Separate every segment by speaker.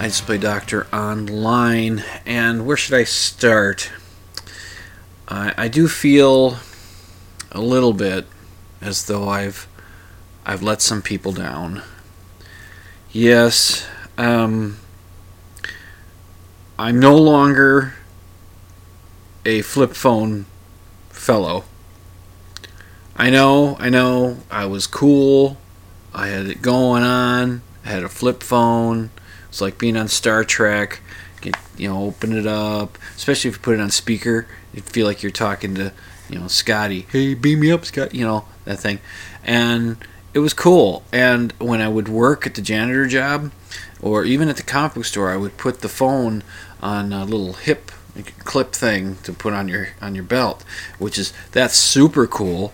Speaker 1: I just play doctor online. And where should I start? I, I do feel a little bit as though I've I've let some people down. Yes, um, I'm no longer a flip phone fellow. I know, I know, I was cool. I had it going on. I had a flip phone. It's like being on Star Trek. Get, you know, open it up, especially if you put it on speaker. You feel like you're talking to, you know, Scotty. Hey, beam me up, Scott. You know that thing, and it was cool. And when I would work at the janitor job, or even at the comic book store, I would put the phone on a little hip clip thing to put on your on your belt, which is that's super cool.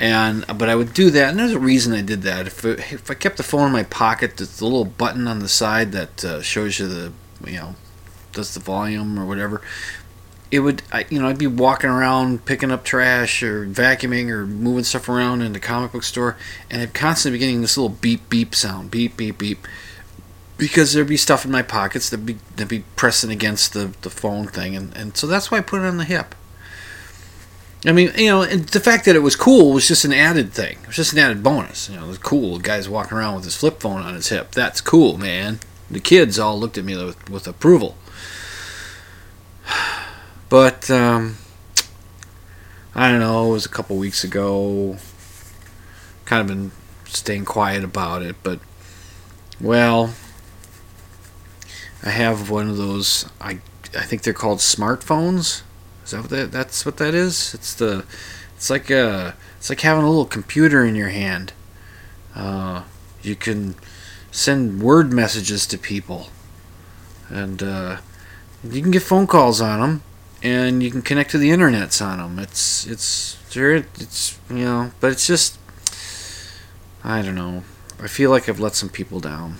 Speaker 1: And but I would do that, and there's a reason I did that. If it, if I kept the phone in my pocket, there's the little button on the side that uh, shows you the you know does the volume or whatever. It would I, you know I'd be walking around picking up trash or vacuuming or moving stuff around in the comic book store, and I'd constantly be getting this little beep beep sound, beep beep beep because there'd be stuff in my pockets that'd be that'd be pressing against the, the phone thing and, and so that's why I put it on the hip. I mean, you know, the fact that it was cool was just an added thing. It was just an added bonus. You know, it was cool. The guy's walking around with his flip phone on his hip. That's cool, man. The kids all looked at me with, with approval. But um, I don't know. It was a couple weeks ago. Kind of been staying quiet about it, but well, I have one of those. I I think they're called smartphones. Is that what that? That's what that is. It's the. It's like a. It's like having a little computer in your hand. Uh, you can send word messages to people, and uh, you can get phone calls on them, and you can connect to the internets on them. It's it's it's you know, but it's just. I don't know. I feel like I've let some people down.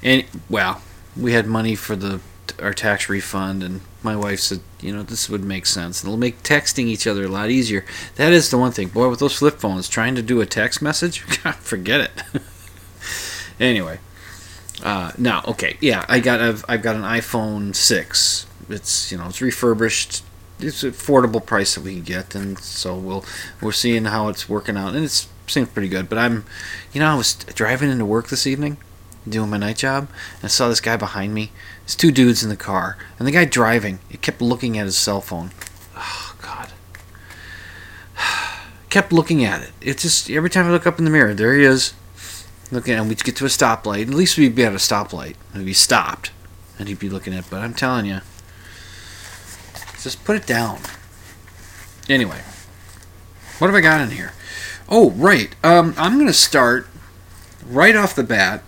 Speaker 1: And well, we had money for the our tax refund, and my wife said, you know, this would make sense. It'll make texting each other a lot easier. That is the one thing, boy, with those flip phones, trying to do a text message, forget it. anyway, uh, now, okay, yeah, I got I've, I've got an iPhone six. It's you know it's refurbished. It's an affordable price that we can get, and so we'll we're seeing how it's working out, and it's seems pretty good. But I'm, you know, I was driving into work this evening, doing my night job, and I saw this guy behind me. There's two dudes in the car, and the guy driving, he kept looking at his cell phone. Oh God. kept looking at it. It's just every time I look up in the mirror, there he is. Looking, and we'd get to a stoplight. At least we'd be at a stoplight. We'd be stopped, and he'd be looking at. It. But I'm telling you, just put it down. Anyway, what have I got in here? Oh, right. Um, I'm going to start right off the bat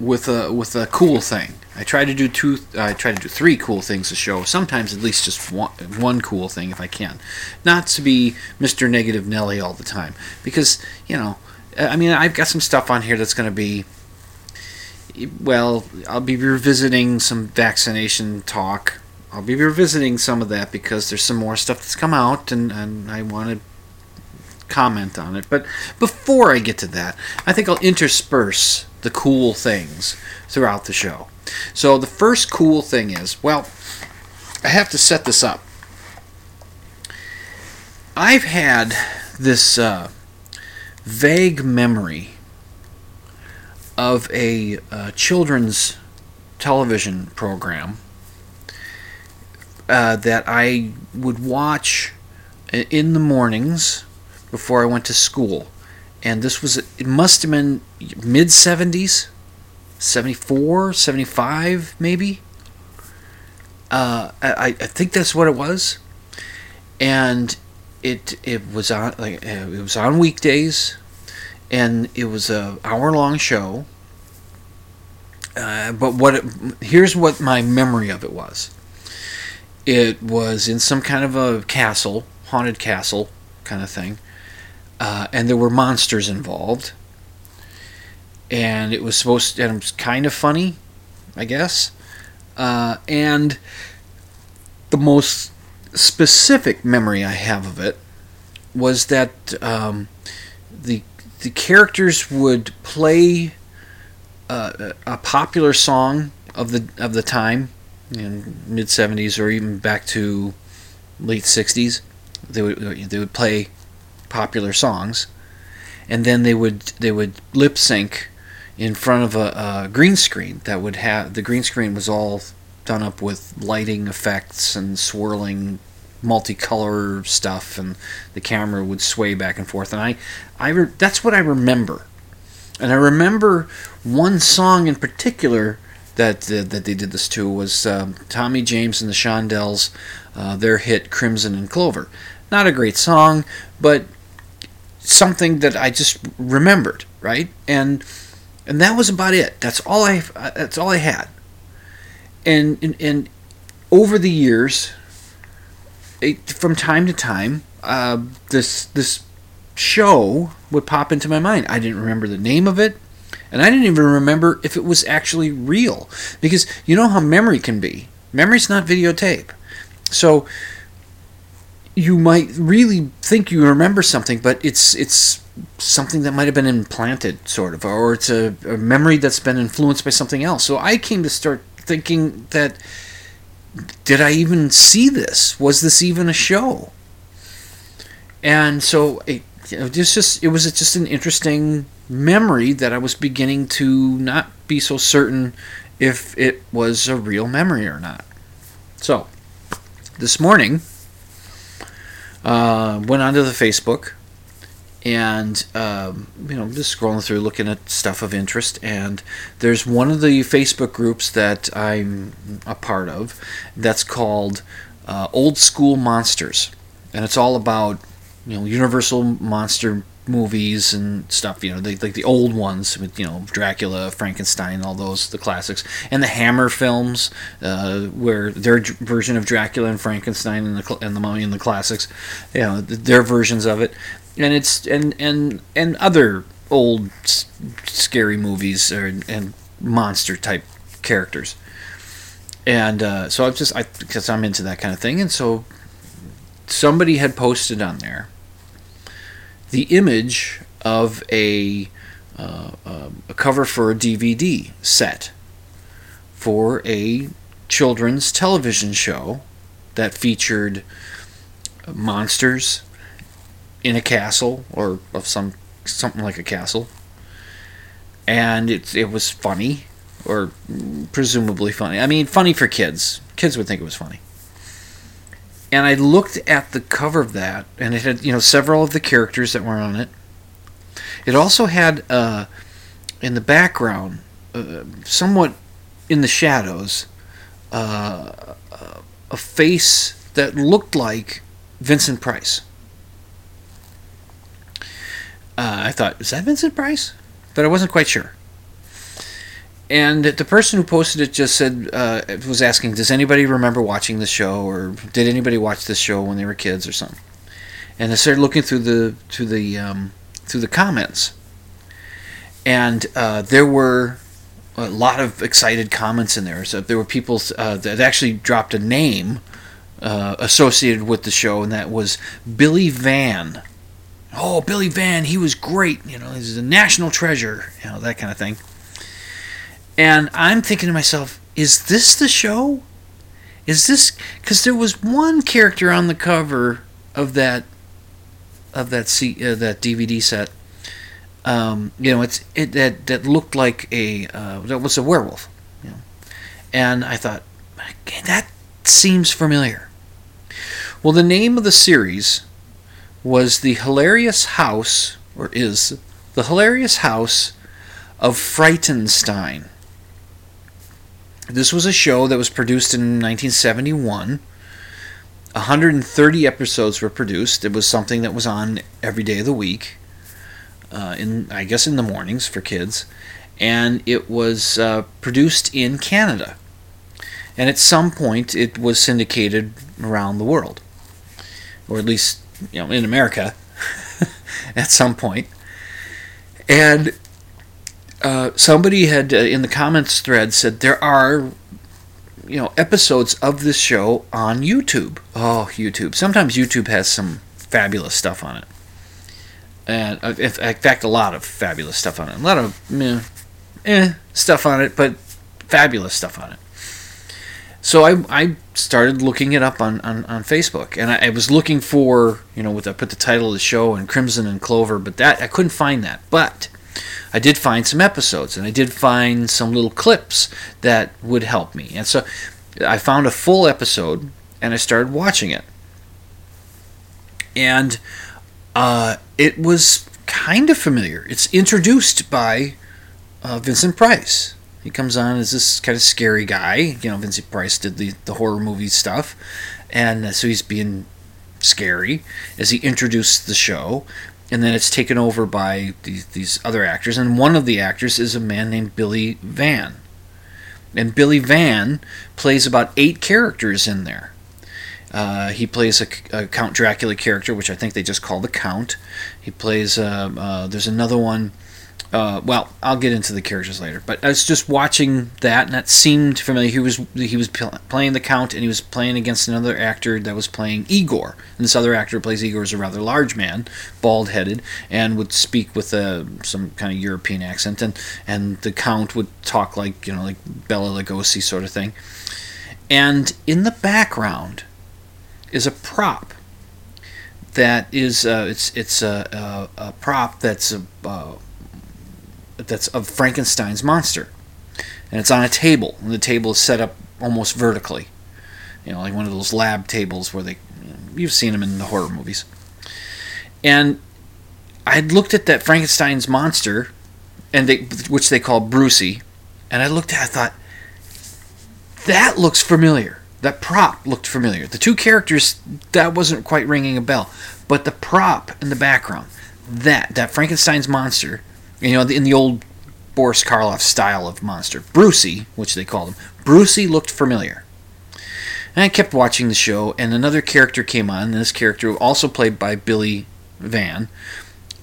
Speaker 1: with a with a cool thing. I try to do two. I try to do three cool things a show. Sometimes at least just one one cool thing if I can. Not to be Mr. Negative Nelly all the time because you know. I mean, I've got some stuff on here that's going to be. Well, I'll be revisiting some vaccination talk. I'll be revisiting some of that because there's some more stuff that's come out, and, and I want to comment on it. But before I get to that, I think I'll intersperse the cool things throughout the show. So the first cool thing is, well, I have to set this up. I've had this uh, vague memory of a uh, children's television program uh, that I would watch in the mornings before I went to school. And this was, it must have been mid 70s, 74, 75, maybe. Uh, I, I think that's what it was. And it it was on like uh, it was on weekdays, and it was a hour long show. Uh, but what it, here's what my memory of it was. It was in some kind of a castle, haunted castle kind of thing, uh, and there were monsters involved. And it was supposed, to, and it was kind of funny, I guess. Uh, and the most specific memory I have of it was that um, the the characters would play uh, a popular song of the of the time, in mid '70s or even back to late '60s. They would they would play popular songs, and then they would they would lip sync in front of a, a green screen that would have the green screen was all done up with lighting effects and swirling multicolor stuff, and the camera would sway back and forth. And I, I re- that's what I remember. And I remember one song in particular that uh, that they did this to was um, Tommy James and the Shondells, uh, their hit "Crimson and Clover." Not a great song, but something that I just remembered, right? And and that was about it. That's all I uh, that's all I had. And and, and over the years, it, from time to time, uh, this this show would pop into my mind. I didn't remember the name of it, and I didn't even remember if it was actually real because you know how memory can be. Memory's not videotape, so you might really think you remember something, but it's it's something that might have been implanted, sort of, or it's a, a memory that's been influenced by something else. So I came to start thinking that did I even see this? Was this even a show? And so it, it just it was just an interesting memory that I was beginning to not be so certain if it was a real memory or not. So this morning, uh, went onto the Facebook and um, you know just scrolling through looking at stuff of interest. And there's one of the facebook groups that i'm a part of that's called uh, old school monsters. And it's all about you know universal monster movies and stuff you know they, like the old ones with you know dracula frankenstein all those the classics. And the hammer films uh, where their version of dracula and frankenstein and the and the mummy and the classics you know their versions of it. And it's and and and other old scary movies or, and monster type characters. And uh, so I'm just I because I'm into that kind of thing, and so somebody had posted on there the image of a uh, uh, a cover for a DVD set for a children's television show that featured monsters in a castle or of some something like a castle, and it it was funny or presumably funny. I mean, funny for kids. Kids would think it was funny. And I looked at the cover of that, and it had you know several of the characters that were on it. It also had uh, in the background, uh, somewhat in the shadows, uh, a face that looked like Vincent Price. Uh, I thought, is that Vincent Price? But I wasn't quite sure. And the person who posted it just said, uh, was asking, does anybody remember watching the show, or did anybody watch this show when they were kids, or something? And I started looking through the through the um, through the comments, and uh, there were a lot of excited comments in there. So there were people uh, that actually dropped a name uh, associated with the show, and that was Billy Van oh, Billy Van, he was great. You know, he's a national treasure. You know, that kind of thing. And I'm thinking to myself, is this the show? Is this because there was one character on the cover of that of that C, uh, that DVD set um, you know, it's it that that looked like a uh, that was a werewolf, you know, and I thought that seems familiar. Well, the name of the series was the hilarious house, or is the hilarious house of Frightenstein. This was a show that was produced in 1971. 130 episodes were produced. It was something that was on every day of the week, uh, in I guess in the mornings for kids, and it was uh, produced in Canada. And at some point, it was syndicated around the world, or at least you know in America. at some point. and uh, somebody had uh, in the comments thread said there are you know episodes of this show on YouTube. Oh, YouTube. Sometimes YouTube has some fabulous stuff on it, and uh, in fact, a lot of fabulous stuff on it. A lot of meh, eh stuff on it, but fabulous stuff on it. So I, I started looking it up on, on, on Facebook, and I, I was looking for you know with I put the title of the show and Crimson and Clover, but that I couldn't find that. But I did find some episodes and I did find some little clips that would help me. And so I found a full episode and I started watching it. And uh, it was kind of familiar. It's introduced by uh, Vincent Price. He comes on as this kind of scary guy. You know, Vincent Price did the, the horror movie stuff. And so he's being scary as he introduced the show and then it's taken over by these, these other actors. And one of the actors is a man named Billy Van. And Billy Van plays about eight characters in there. Uh, he plays a, a, Count Dracula character, which I think they just call the Count. He plays. Uh, uh, there's another one uh, well, I'll get into the characters later. But I was just watching that, and that seemed familiar. He was he was playing the count, and he was playing against another actor that was playing Igor. And this other actor plays Igor as a rather large man, bald headed, and would speak with a, some kind of European accent. And and the count would talk like you know like Bela Lugosi sort of thing. And in the background is a prop that is uh, it's it's a, a, a prop that's a uh, that's of Frankenstein's monster, and it's on a table. And the table is set up almost vertically, you know, like one of those lab tables where they you've seen them in the horror movies. And I looked at that Frankenstein's monster, and they which they call Brucey, and I looked at, it, I thought that looks familiar. That prop looked familiar. The two characters that wasn't quite ringing a bell, but the prop in the background, that that Frankenstein's monster you know, in the old Boris Karloff style of monster. Brucey, which they called him, Brucey looked familiar. And I kept watching the show, and another character came on, this character, also played by Billy Van,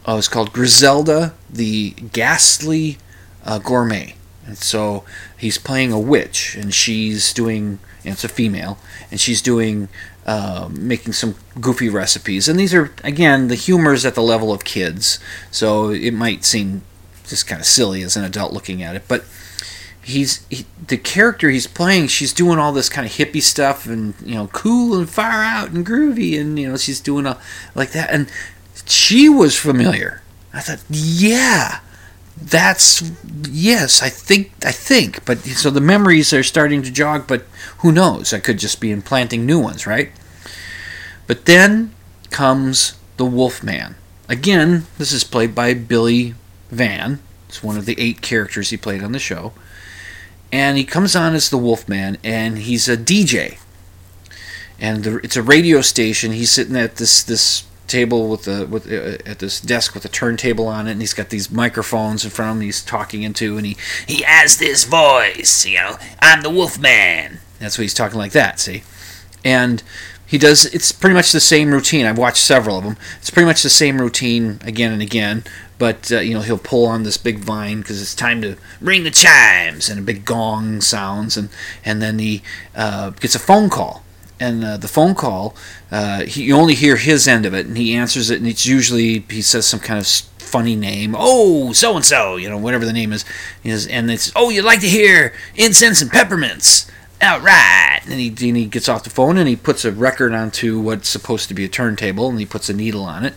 Speaker 1: uh, was called Griselda the Ghastly uh, Gourmet. And so he's playing a witch, and she's doing, and it's a female, and she's doing, uh, making some goofy recipes. And these are, again, the humor's at the level of kids, so it might seem just kind of silly as an adult looking at it. But he's he, the character he's playing. She's doing all this kind of hippie stuff and you know, cool and far out and groovy, and you know, she's doing a like that. And she was familiar. I thought, yeah, that's yes. I think I think, but so the memories are starting to jog. But who knows? I could just be implanting new ones, right? But then comes the Wolfman. Again, this is played by Billy Van. It's one of the eight characters he played on the show. And he comes on as the Wolfman, and he's a DJ. And the, it's a radio station. He's sitting at this this table with the with uh, at this desk with a turntable on it, and he's got these microphones in front of him. He's talking into, and he he has this voice, you know, I'm the Wolfman. That's what he's talking like that. See, and he does. It's pretty much the same routine. I've watched several of them. It's pretty much the same routine again and again. But uh, you know he'll pull on this big vine because it's time to ring the chimes, and a big gong sounds, and and then he uh, gets a phone call, and uh, the phone call uh, he, you only hear his end of it, and he answers it, and it's usually he says some kind of funny name, oh so and so, you know whatever the name is, is and it's oh you'd like to hear incense and peppermints. all right. And he, and he gets off the phone and he puts a record onto what's supposed to be a turntable and he puts a needle on it.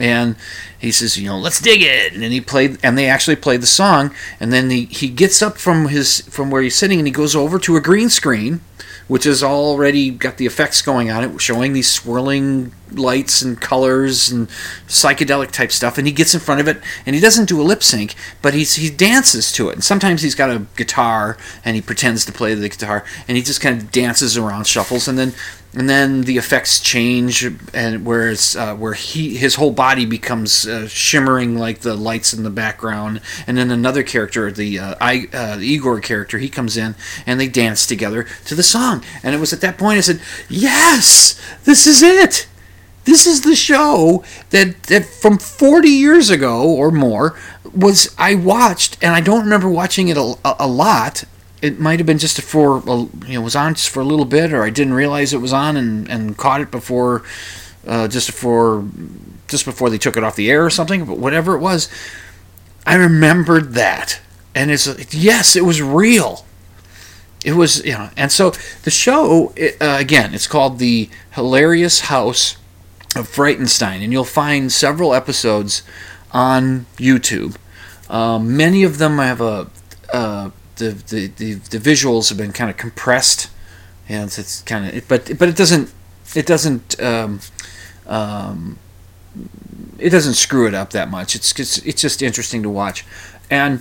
Speaker 1: And he says, you know, let's dig it. And then he played, and they actually played the song. And then he, he gets up from his from where he's sitting and he goes over to a green screen which has already got the effects going on it, showing these swirling lights and colors and psychedelic type stuff. And he gets in front of it, and he doesn't do a lip sync, but he's he dances to it. And sometimes he's got a guitar, and he pretends to play the guitar, and he just kind of dances around, shuffles, and then and then the effects change, and whereas uh, where he his whole body becomes uh, shimmering like the lights in the background, and then another character, the uh, I, uh, the Igor character, he comes in and they dance together to the song, and it was at that point I said, "Yes, this is it." This is the show that, that from 40 years ago or more was I watched, and I don't remember watching it a, a lot it might have been just for a, you know was on just for a little bit, or I didn't realize it was on and, and caught it before uh, just before just before they took it off the air or something. But whatever it was, I remembered that, and it's yes, it was real. It was you know, and so the show it, uh, again, it's called the Hilarious House of Frightenstein, and you'll find several episodes on YouTube. Um, many of them have a uh, the, the, the, the visuals have been kind of compressed, and it's, it's kind of but but it doesn't it doesn't um, um, it doesn't screw it up that much. It's it's, it's just interesting to watch, and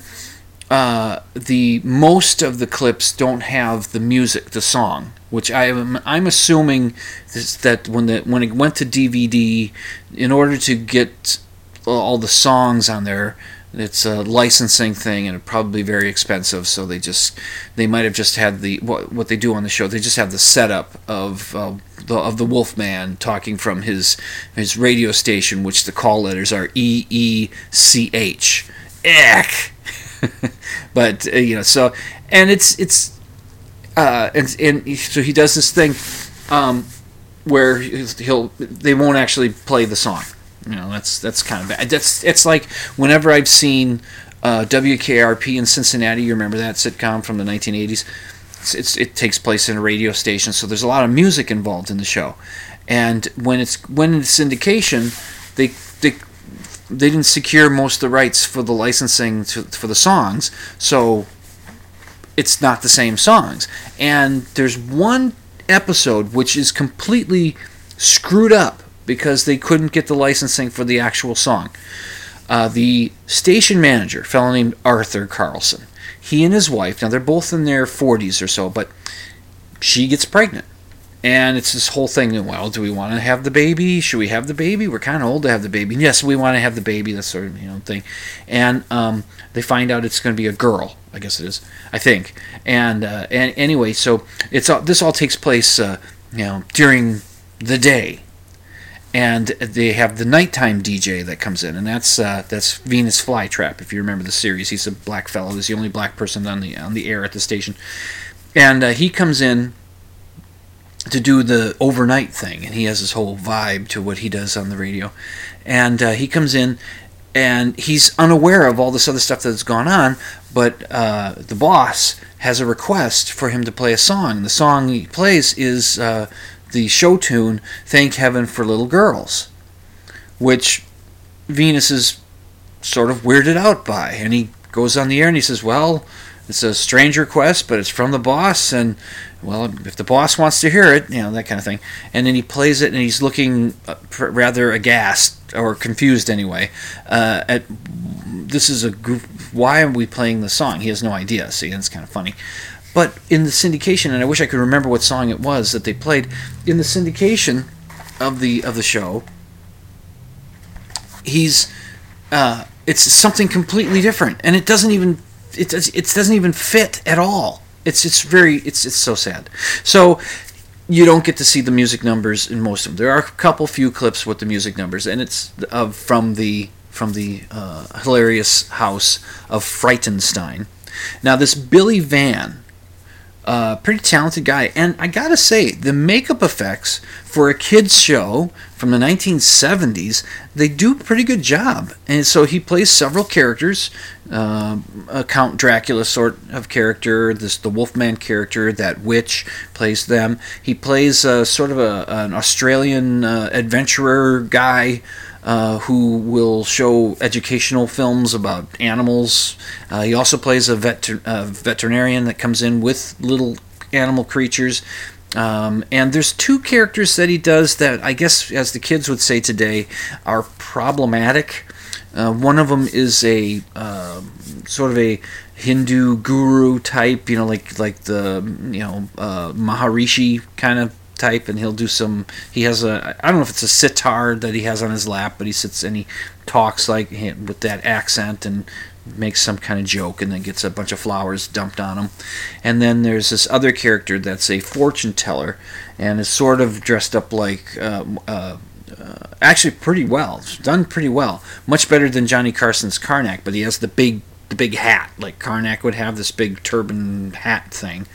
Speaker 1: uh, the most of the clips don't have the music, the song, which I am I'm assuming this, that when the when it went to DVD, in order to get all the songs on there, it's a licensing thing and probably very expensive so they just they might have just had the what, what they do on the show they just have the setup of uh, the of the wolfman talking from his his radio station which the call letters are e e c h Eck. but uh, you know so and it's it's uh and, and so he does this thing um where he'll they won't actually play the song you know, that's that's kind of bad. That's it's like whenever I've seen uh, WKRP in Cincinnati. You remember that sitcom from the 1980s? It's, it's, it takes place in a radio station, so there's a lot of music involved in the show. And when it's when it's syndication, they they they didn't secure most of the rights for the licensing to, for the songs, so it's not the same songs. And there's one episode which is completely screwed up because they couldn't get the licensing for the actual song. Uh, the station manager, fellow named Arthur Carlson, he and his wife, now they're both in their 40s or so, but she gets pregnant. And it's this whole thing. Well, do we want to have the baby? Should we have the baby? We're kind of old to have the baby. yes, we want to have the baby. That sort of you know thing. And um, they find out it's going to be a girl. I guess it is. I think. And uh, and anyway, so it's all, this all takes place uh, you know during the day and they have the nighttime DJ that comes in, and that's uh, that's Venus Flytrap. If you remember the series, he's a black fellow. He's the only black person on the on the air at the station, and uh, he comes in to do the overnight thing, and he has this whole vibe to what he does on the radio, and uh, he comes in. And he's unaware of all this other stuff that's gone on, but uh, the boss has a request for him to play a song. The song he plays is uh, the show tune "Thank Heaven for Little Girls," which Venus is sort of weirded out by, and he goes on the air and he says, "Well, it's a strange request, but it's from the boss, and well, if the boss wants to hear it, you know that kind of thing." And then he plays it, and he's looking uh, rather aghast or confused anyway. Uh, at this is a group. Why are we playing the song? He has no idea. See, it's kind of funny. But in the syndication, and I wish I could remember what song it was that they played in the syndication of the of the show. He's uh, it's something completely different, and it doesn't even it it doesn't even fit at all. It's it's very it's it's so sad. So you don't get to see the music numbers in most of them. There are a couple few clips with the music numbers, and it's of from the from the uh, hilarious house of Frightenstein. Now this Billy Van Uh, pretty talented guy, and I gotta say, the makeup effects for a kids show from the 1970s, they do a pretty good job. And so he plays several characters, uh, a Count Dracula sort of character, this the Wolfman character, that witch plays them. He plays uh, sort of a, an Australian uh, adventurer guy uh, who will show educational films about animals. Uh, he also plays a veter- uh, veterinarian that comes in with little animal creatures. Um, and there's two characters that he does that I guess, as the kids would say today, are problematic. Uh, one of them is a uh, sort of a Hindu guru type, you know, like like the you know uh, Maharishi kind of type, and he'll do some. He has a I don't know if it's a sitar that he has on his lap, but he sits and he talks like with that accent and makes some kind of joke, and then gets a bunch of flowers dumped on him. And then there's this other character that's a fortune teller, and is sort of dressed up like. Uh, uh, uh, actually, pretty well. Done pretty well. Much better than Johnny Carson's Karnak, but he has the big the big hat like Karnak would have this big turban hat thing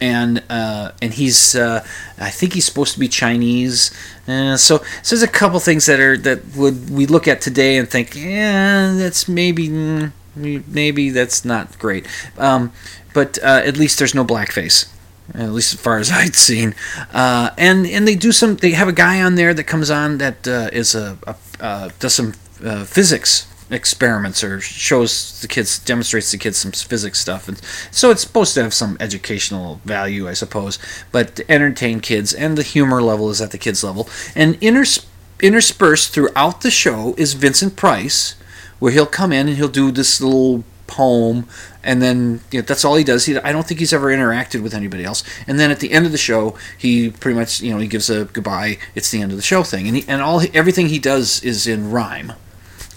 Speaker 1: and uh, and he's uh, I think he's supposed to be Chinese. Uh, so, so there's a couple things that are that would we look at today and think, yeah, that's maybe mm, maybe that's not great. Um, but uh, at least there's no blackface. At least as far as I'd seen, uh, and and they do some. They have a guy on there that comes on that uh, is a, a does some physics experiments or shows the kids demonstrates the kids some physics stuff. And so it's supposed to have some educational value i suppose. But to entertain kids and the humor level is at the kids level. And inters- interspersed throughout the show is vincent price where he'll come in and he'll do this little poem. And then you know, that's all he does. He, i don't think he's ever interacted with anybody else. And then at the end of the show he pretty much you know he gives a goodbye. It's the end of the show thing. And, he, and all everything he does is in rhyme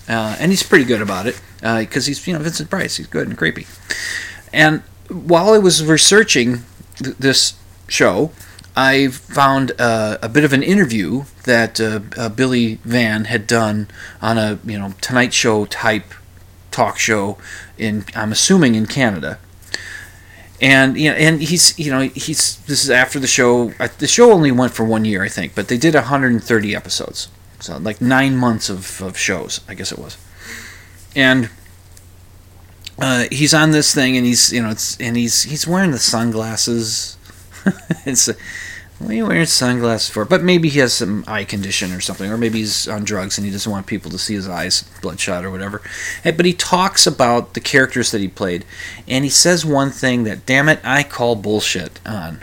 Speaker 1: uh, and he's pretty good about it because uh, he's you know Vincent Price. He's good and creepy. And while I was researching th- this show, I found uh, a bit of an interview that uh, uh, Billy Van had done on a you know Tonight Show type talk show in I'm assuming in Canada. And you know, and he's you know he's this is after the show. The show only went for one year, I think, but they did 130 episodes. So like nine months of, of shows, I guess it was. And uh, he's on this thing, and he's you know it's and he's he's wearing the sunglasses. it's a, what are you wearing sunglasses for? But maybe he has some eye condition or something, or maybe he's on drugs and he doesn't want people to see his eyes bloodshot or whatever. But he talks about the characters that he played, and he says one thing that, damn it, I call bullshit on,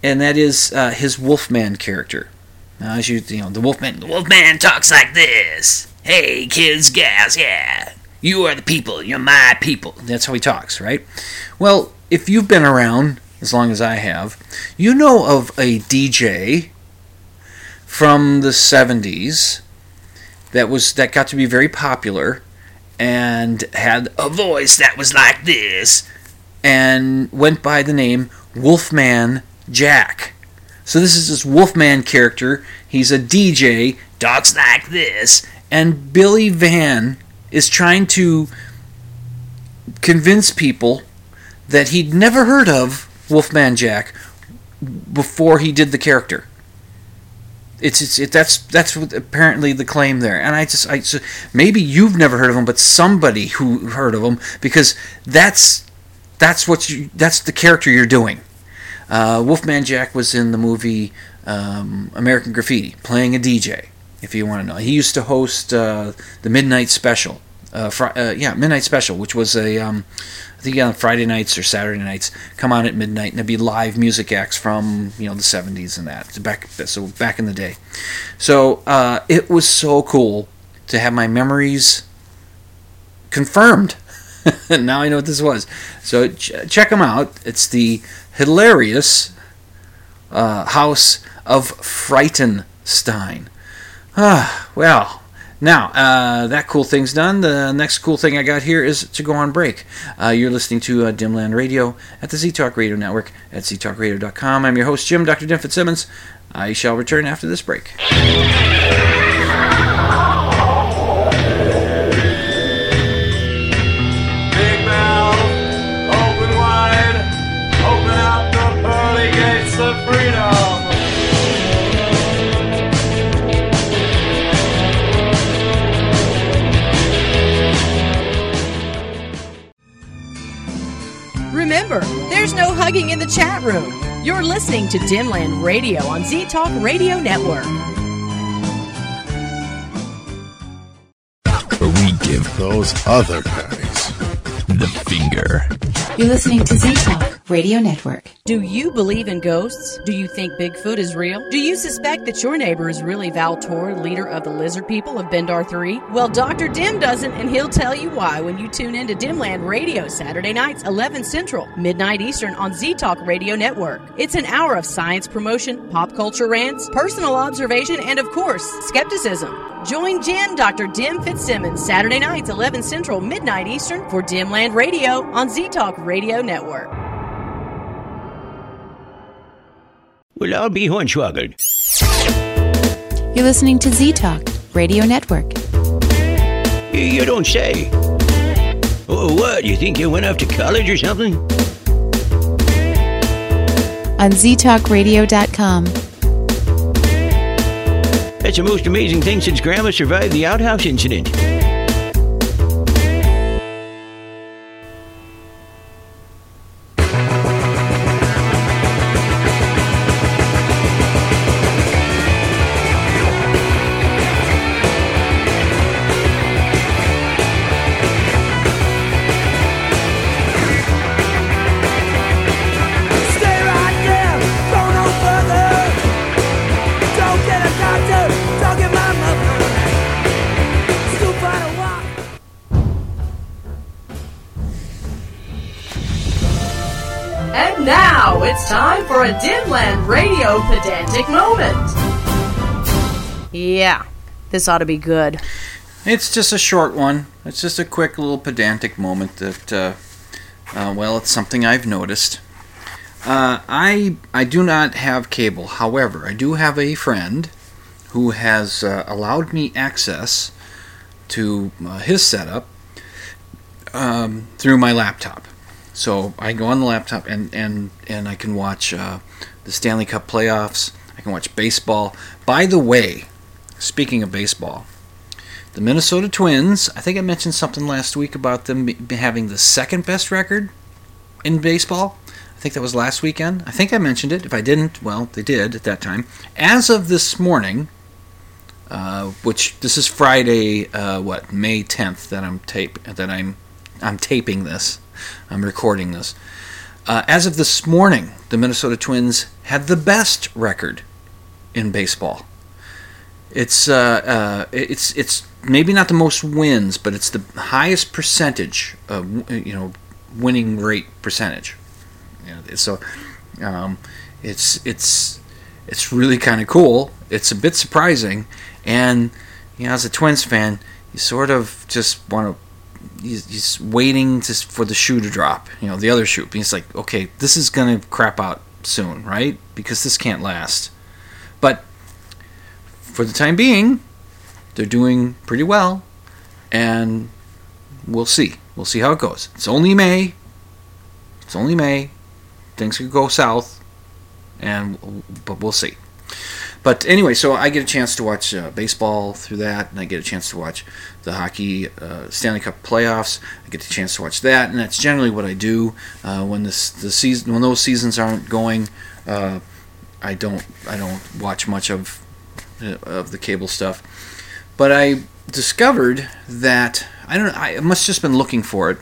Speaker 1: and that is uh, his Wolfman character. Now, as you, you know, the Wolfman, the Wolfman talks like this. Hey, kids, gals, yeah. You are the people. You're my people. That's how he talks, right? Well, if you've been around as long as I have, you know of a DJ from the 70s that was that got to be very popular and had a voice that was like this and went by the name Wolfman Jack. So this is this Wolfman character. He's a DJ, talks like this, and Billy Van is trying to convince people that he'd never heard of Wolfman Jack before he did the character. It's, it's it, that's that's apparently the claim there, and I just I so maybe you've never heard of him, but somebody who heard of him because that's that's what you that's the character you're doing. Uh, Wolfman Jack was in the movie um, American Graffiti, playing a DJ. If you want to know, he used to host uh, the Midnight Special. Uh, fr- uh, yeah, Midnight Special, which was a um, I think on Friday nights or Saturday nights, come on at midnight, and there'd be live music acts from you know the '70s and that. Back so back in the day, so uh, it was so cool to have my memories confirmed. now I know what this was. So ch- check them out. It's the hilarious uh, House of Frightenstein. Ah, well, now uh, that cool thing's done. The next cool thing I got here is to go on break. Uh, you're listening to uh, Dimland Radio at the Z Talk Radio Network at ztalkradio.com. I'm your host, Jim, Dr. Dim Fitzsimmons. I shall return after this break.
Speaker 2: Hugging in the chat room. You're listening to Dimland Radio on Z Talk Radio Network.
Speaker 3: We give those other guys the finger.
Speaker 4: You're listening to Z Talk Radio Network.
Speaker 2: Do you believe in ghosts? Do you think Bigfoot is real? Do you suspect that your neighbor is really Val Tor, leader of the lizard people of Bendar 3? Well, Dr. Dim doesn't, and he'll tell you why when you tune in to Dimland Radio Saturday nights, 11 Central, midnight Eastern on Z Talk Radio Network. It's an hour of science promotion, pop culture rants, personal observation, and of course, skepticism. Join Jim, Dr. Dim Fitzsimmons, Saturday nights, 11 Central, midnight Eastern, for Dimland Radio on Z Talk Radio Network.
Speaker 5: Well, I'll be hornswoggled.
Speaker 4: You're listening to Z Talk Radio Network.
Speaker 5: You don't say. Oh, what? You think you went off to college or something?
Speaker 4: On ztalkradio.com.
Speaker 5: That's the most amazing thing since Grandma survived the outhouse incident.
Speaker 2: For a Dimland Radio pedantic moment. Yeah, this ought to be good.
Speaker 1: It's just a short one. It's just a quick little pedantic moment that, uh, uh, well, it's something I've noticed. Uh, I I do not have cable. However, I do have a friend who has uh, allowed me access to uh, his setup um, through my laptop. So I go on the laptop and and and I can watch uh, the Stanley Cup playoffs. I can watch baseball. By the way, speaking of baseball, the Minnesota Twins. I think I mentioned something last week about them having the second best record in baseball. I think that was last weekend. I think I mentioned it. If I didn't, well, they did at that time. As of this morning, uh, which this is Friday, uh, what May 10th that I'm tape that I'm I'm taping this. I'm recording this. Uh, as of this morning, the Minnesota Twins had the best record in baseball. It's uh, uh, it's it's maybe not the most wins, but it's the highest percentage of you know winning rate percentage. Yeah, so um, it's it's it's really kind of cool. It's a bit surprising, and you know, as a Twins fan, you sort of just want to. He's, he's waiting to, for the shoe to drop. You know, the other shoe. He's like, okay, this is gonna crap out soon, right? Because this can't last. But for the time being, they're doing pretty well, and we'll see. We'll see how it goes. It's only May. It's only May. Things could go south, and but we'll see. But anyway, so I get a chance to watch uh, baseball through that, and I get a chance to watch the hockey uh, Stanley Cup playoffs. I get the chance to watch that, and that's generally what I do uh, when this the season when those seasons aren't going. Uh, I don't I don't watch much of uh, of the cable stuff. But I discovered that I don't I must just been looking for it.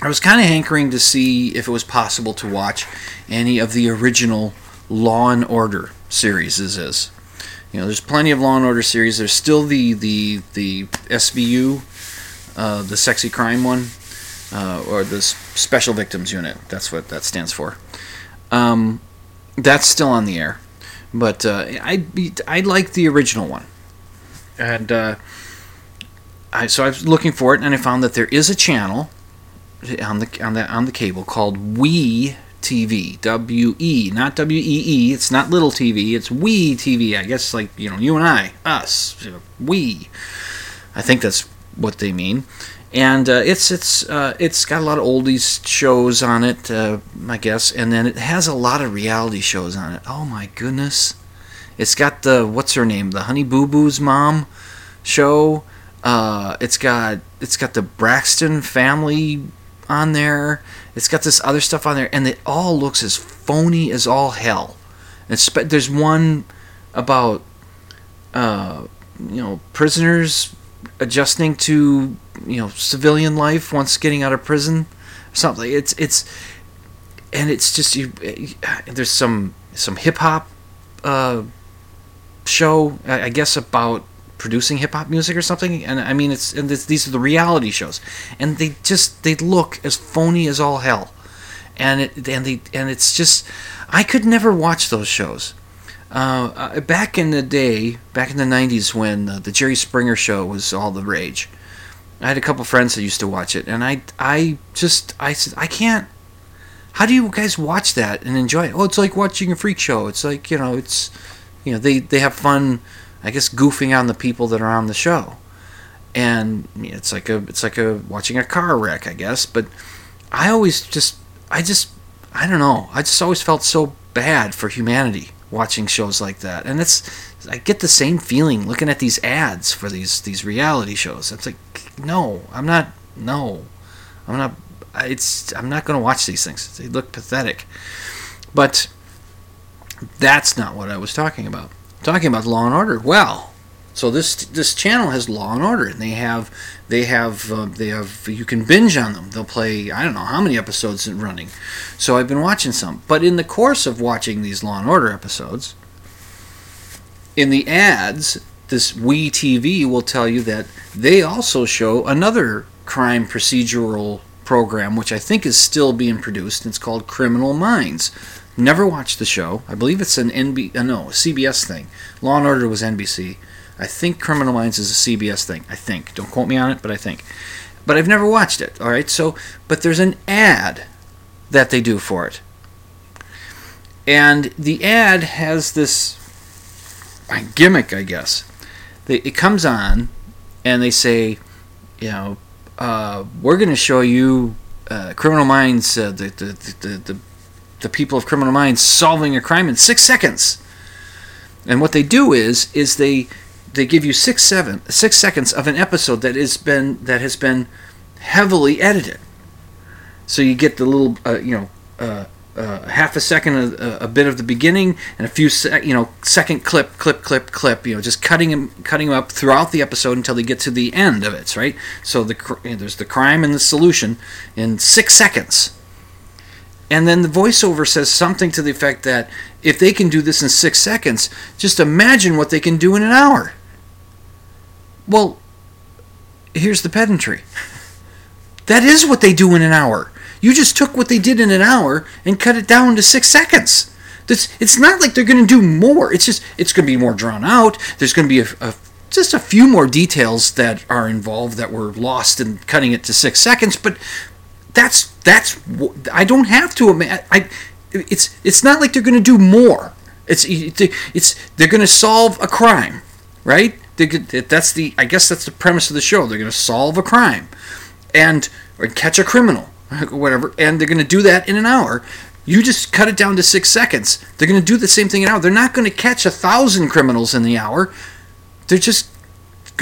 Speaker 1: I was kind of hankering to see if it was possible to watch any of the original Law and Order series. Is you know, there's plenty of Law and Order series. There's still the the the SVU, uh, the sexy crime one, uh, or the Special Victims Unit. That's what that stands for. Um, that's still on the air, but uh, I I like the original one, and uh, I so I was looking for it, and I found that there is a channel on the on the on the cable called We TV, W E, not W E E. It's not little TV. It's We TV. I guess like you know you and I, us, you know, we. I think that's what they mean, and uh, it's it's uh, it's got a lot of oldies shows on it, uh, I guess, and then it has a lot of reality shows on it. Oh my goodness, it's got the what's her name, the Honey Boo Boo's mom show. Uh, it's got it's got the Braxton family on there. It's got this other stuff on there, and it all looks as phony as all hell. And spe- there's one about uh, you know prisoners adjusting to you know civilian life once getting out of prison. Something. It's it's and it's just you. There's some some hip hop uh, show, I guess about producing hip hop music or something. And I mean, it's and this, these are the reality shows, and they just they look as phony as all hell, and it and they and it's just I could never watch those shows. Uh, uh, back in the day, back in the '90s, when uh, the Jerry Springer show was all the rage, I had a couple friends that used to watch it, and I I just I said I can't how do you guys watch that and enjoy it? Oh, it's like watching a freak show. It's like you know, it's you know they they have fun, I guess, goofing on the people that are on the show, and it's like a it's like a watching a car wreck, I guess. But I always just I just I don't know. I just always felt so bad for humanity watching shows like that, and it's I get the same feeling looking at these ads for these these reality shows. It's like no, I'm not. No, I'm not it's I'm not going to watch these things. They look pathetic. But that's not what I was talking about. Talking about Law and Order. Well, so this this channel has Law and Order, and they have they have uh, they have you can binge on them. They'll play I don't know how many episodes in running. So I've been watching some. But in the course of watching these Law and Order episodes, in the ads, this We TV will tell you that they also show another crime procedural program, which I think is still being produced. And It's called Criminal Minds. Never watched the show. I believe it's an NB, uh, no, a CBS thing. Law and Order was NBC. I think Criminal Minds is a CBS thing. I think. Don't quote me on it, but I think. But I've never watched it. All right. So, but there's an ad that they do for it, and the ad has this gimmick, I guess. They, it comes on, and they say, you know, uh, we're going to show you uh, Criminal Minds, uh, the, the, the, the, the people of Criminal Minds solving a crime in six seconds. And what they do is, is they they give you six seven six seconds of an episode that has been that has been heavily edited. So you get the little, uh, you know, uh, uh, half a second, a, a bit of the beginning, and a few, sec, you know, second clip, clip, clip, clip. You know, just cutting them, cutting them up throughout the episode until they get to the end of it. Right. So the there's the crime and the solution in six seconds. And then the voiceover says something to the effect that if they can do this in six seconds, just imagine what they can do in an hour. Well, here's the pedantry. That is what they do in an hour. You just took what they did in an hour and cut it down to six seconds. That's, it's not like they're going to do more. It's just it's going to be more drawn out. There's going to be a, a just a few more details that are involved that were lost in cutting it to six seconds. But that's that's I don't have to. I it's it's not like they're going to do more. It's it's they're going to solve a crime, right? That's the I guess that's the premise of the show. They're going to solve a crime, and or catch a criminal, whatever, and they're going to do that in an hour. You just cut it down to six seconds. They're going to do the same thing in an hour. They're not going to catch a thousand criminals in the hour. They're just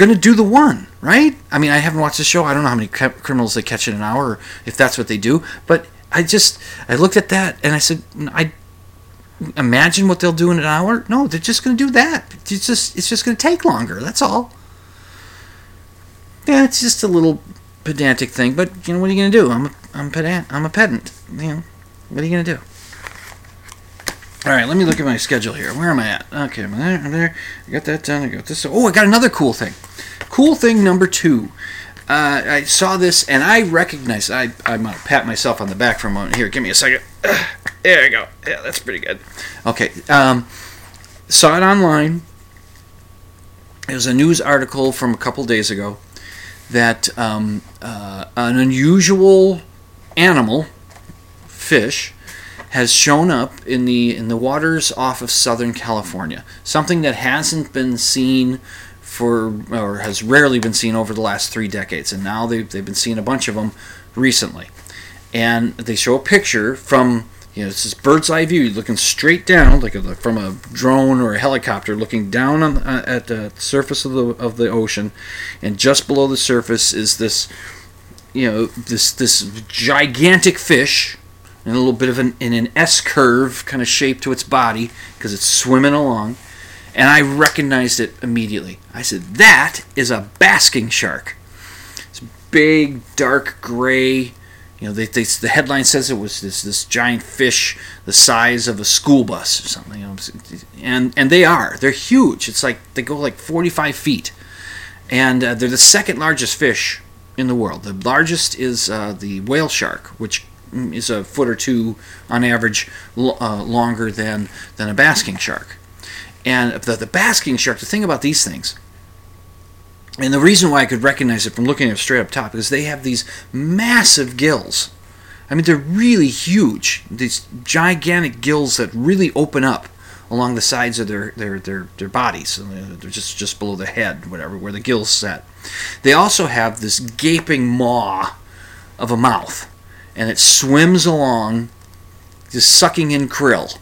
Speaker 1: to do the one, right? I mean, I haven't watched the show. I don't know how many cri- criminals they catch in an hour, if that's what they do. But I just I looked at that and I said, I imagine what they'll do in an hour. No, they're just to do that. It's just it's just to take longer. That's all. Yeah, it's just a little pedantic thing, but you know what are you to do? I'm a, I'm pedant. I'm a pedant. You know, what are you to do? All right, let me look at my schedule here. Where am I at? Okay, I'm there. I'm there. I got that done. I got this. Oh, I got another cool thing. Cool thing number two. Uh, I saw this and I recognized. I I'm gonna pat myself on the back for a moment. Here, give me a second. There you go. Yeah, that's pretty good. Okay. Um, saw it online. It was a news article from a couple days ago that um, uh, an unusual animal, fish, has shown up in the in the waters off of Southern California. Something that hasn't been seen for or has rarely been seen over the last three decades, and now they've they've been seeing a bunch of them recently. And they show a picture from you know it's this bird's eye view, looking straight down, like a, from a drone or a helicopter, looking down on uh, at the surface of the of the ocean, and just below the surface is this you know this this gigantic fish and a little bit of an in an S curve kind of shape to its body because it's swimming along, and I recognized it immediately. I said, "That is a basking shark." It's big, dark gray. You know, they, they, the headline says it was this this giant fish the size of a school bus or something. And and they are. They're huge. It's like they go like 45 feet, and uh, they're the second largest fish in the world. The largest is uh, the whale shark, which is a foot or two on average uh, longer than than a basking shark. And the, the basking shark, the thing about these things, and the reason why I could recognize it from looking at it straight up top is they have these massive gills. I mean, they're really huge. These gigantic gills that really open up along the sides of their their their, their bodies. They're just just below the head, whatever, where the gills set. They also have this gaping maw of a mouth, and it swims along, just sucking in krill.